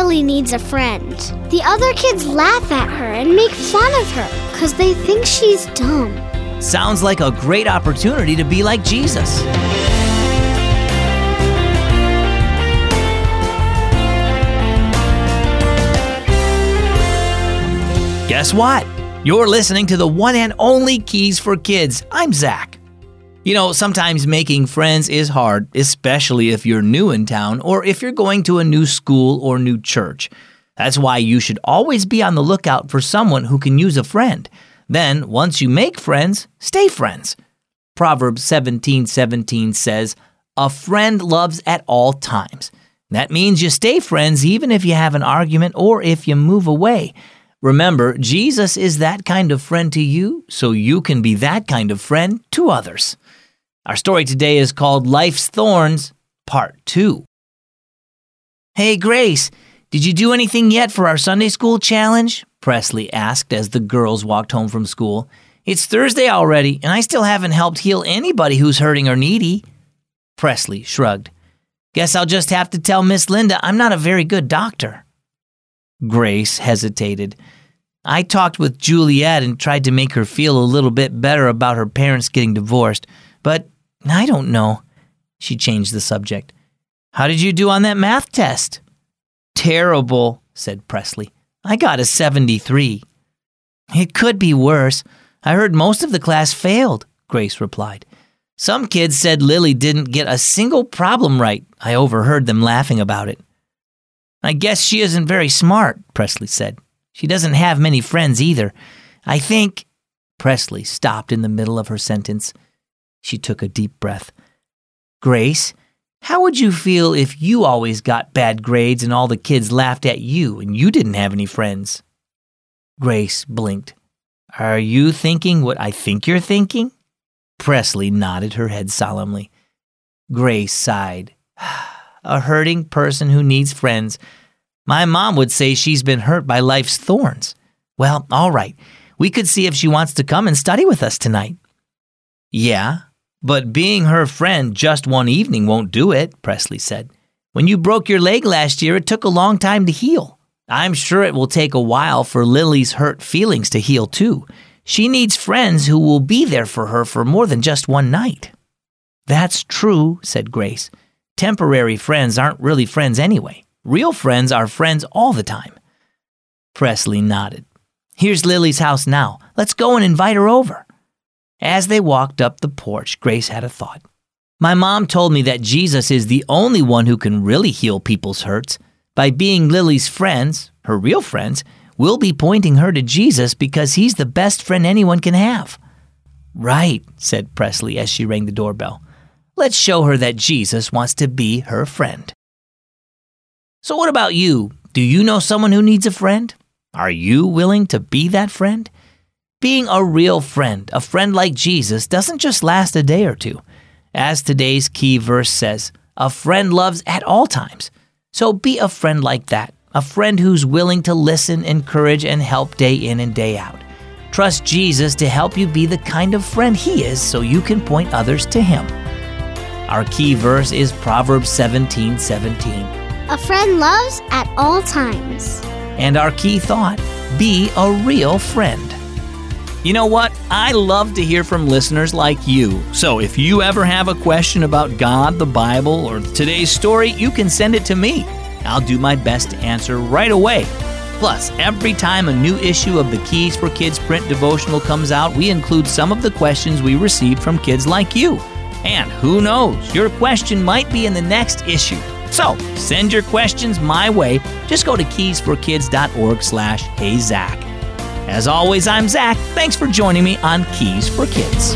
really needs a friend. The other kids laugh at her and make fun of her because they think she's dumb. Sounds like a great opportunity to be like Jesus. Guess what? You're listening to the one and only Keys for Kids. I'm Zach. You know, sometimes making friends is hard, especially if you're new in town or if you're going to a new school or new church. That's why you should always be on the lookout for someone who can use a friend. Then, once you make friends, stay friends. Proverbs 17:17 says, "A friend loves at all times." That means you stay friends even if you have an argument or if you move away. Remember, Jesus is that kind of friend to you, so you can be that kind of friend to others. Our story today is called Life's Thorns, Part 2. Hey, Grace, did you do anything yet for our Sunday school challenge? Presley asked as the girls walked home from school. It's Thursday already, and I still haven't helped heal anybody who's hurting or needy. Presley shrugged. Guess I'll just have to tell Miss Linda I'm not a very good doctor. Grace hesitated. I talked with Juliet and tried to make her feel a little bit better about her parents getting divorced, but I don't know. She changed the subject. How did you do on that math test? Terrible, said Presley. I got a 73. It could be worse. I heard most of the class failed, Grace replied. Some kids said Lily didn't get a single problem right. I overheard them laughing about it. I guess she isn't very smart, Presley said. She doesn't have many friends either. I think. Presley stopped in the middle of her sentence. She took a deep breath. Grace, how would you feel if you always got bad grades and all the kids laughed at you and you didn't have any friends? Grace blinked. Are you thinking what I think you're thinking? Presley nodded her head solemnly. Grace sighed. a hurting person who needs friends. My mom would say she's been hurt by life's thorns. Well, all right. We could see if she wants to come and study with us tonight. Yeah, but being her friend just one evening won't do it, Presley said. When you broke your leg last year, it took a long time to heal. I'm sure it will take a while for Lily's hurt feelings to heal too. She needs friends who will be there for her for more than just one night. That's true, said Grace. Temporary friends aren't really friends anyway. Real friends are friends all the time. Presley nodded. Here's Lily's house now. Let's go and invite her over. As they walked up the porch, Grace had a thought. My mom told me that Jesus is the only one who can really heal people's hurts. By being Lily's friends, her real friends, we'll be pointing her to Jesus because he's the best friend anyone can have. Right, said Presley as she rang the doorbell. Let's show her that Jesus wants to be her friend. So, what about you? Do you know someone who needs a friend? Are you willing to be that friend? Being a real friend, a friend like Jesus, doesn't just last a day or two. As today's key verse says, a friend loves at all times. So be a friend like that, a friend who's willing to listen, encourage, and help day in and day out. Trust Jesus to help you be the kind of friend He is so you can point others to Him. Our key verse is Proverbs 17 17. A friend loves at all times. And our key thought be a real friend. You know what? I love to hear from listeners like you. So if you ever have a question about God, the Bible, or today's story, you can send it to me. I'll do my best to answer right away. Plus, every time a new issue of the Keys for Kids print devotional comes out, we include some of the questions we received from kids like you. And who knows, your question might be in the next issue. So send your questions my way. Just go to keysforkids.org slash heyzach. As always, I'm Zach. Thanks for joining me on Keys for Kids.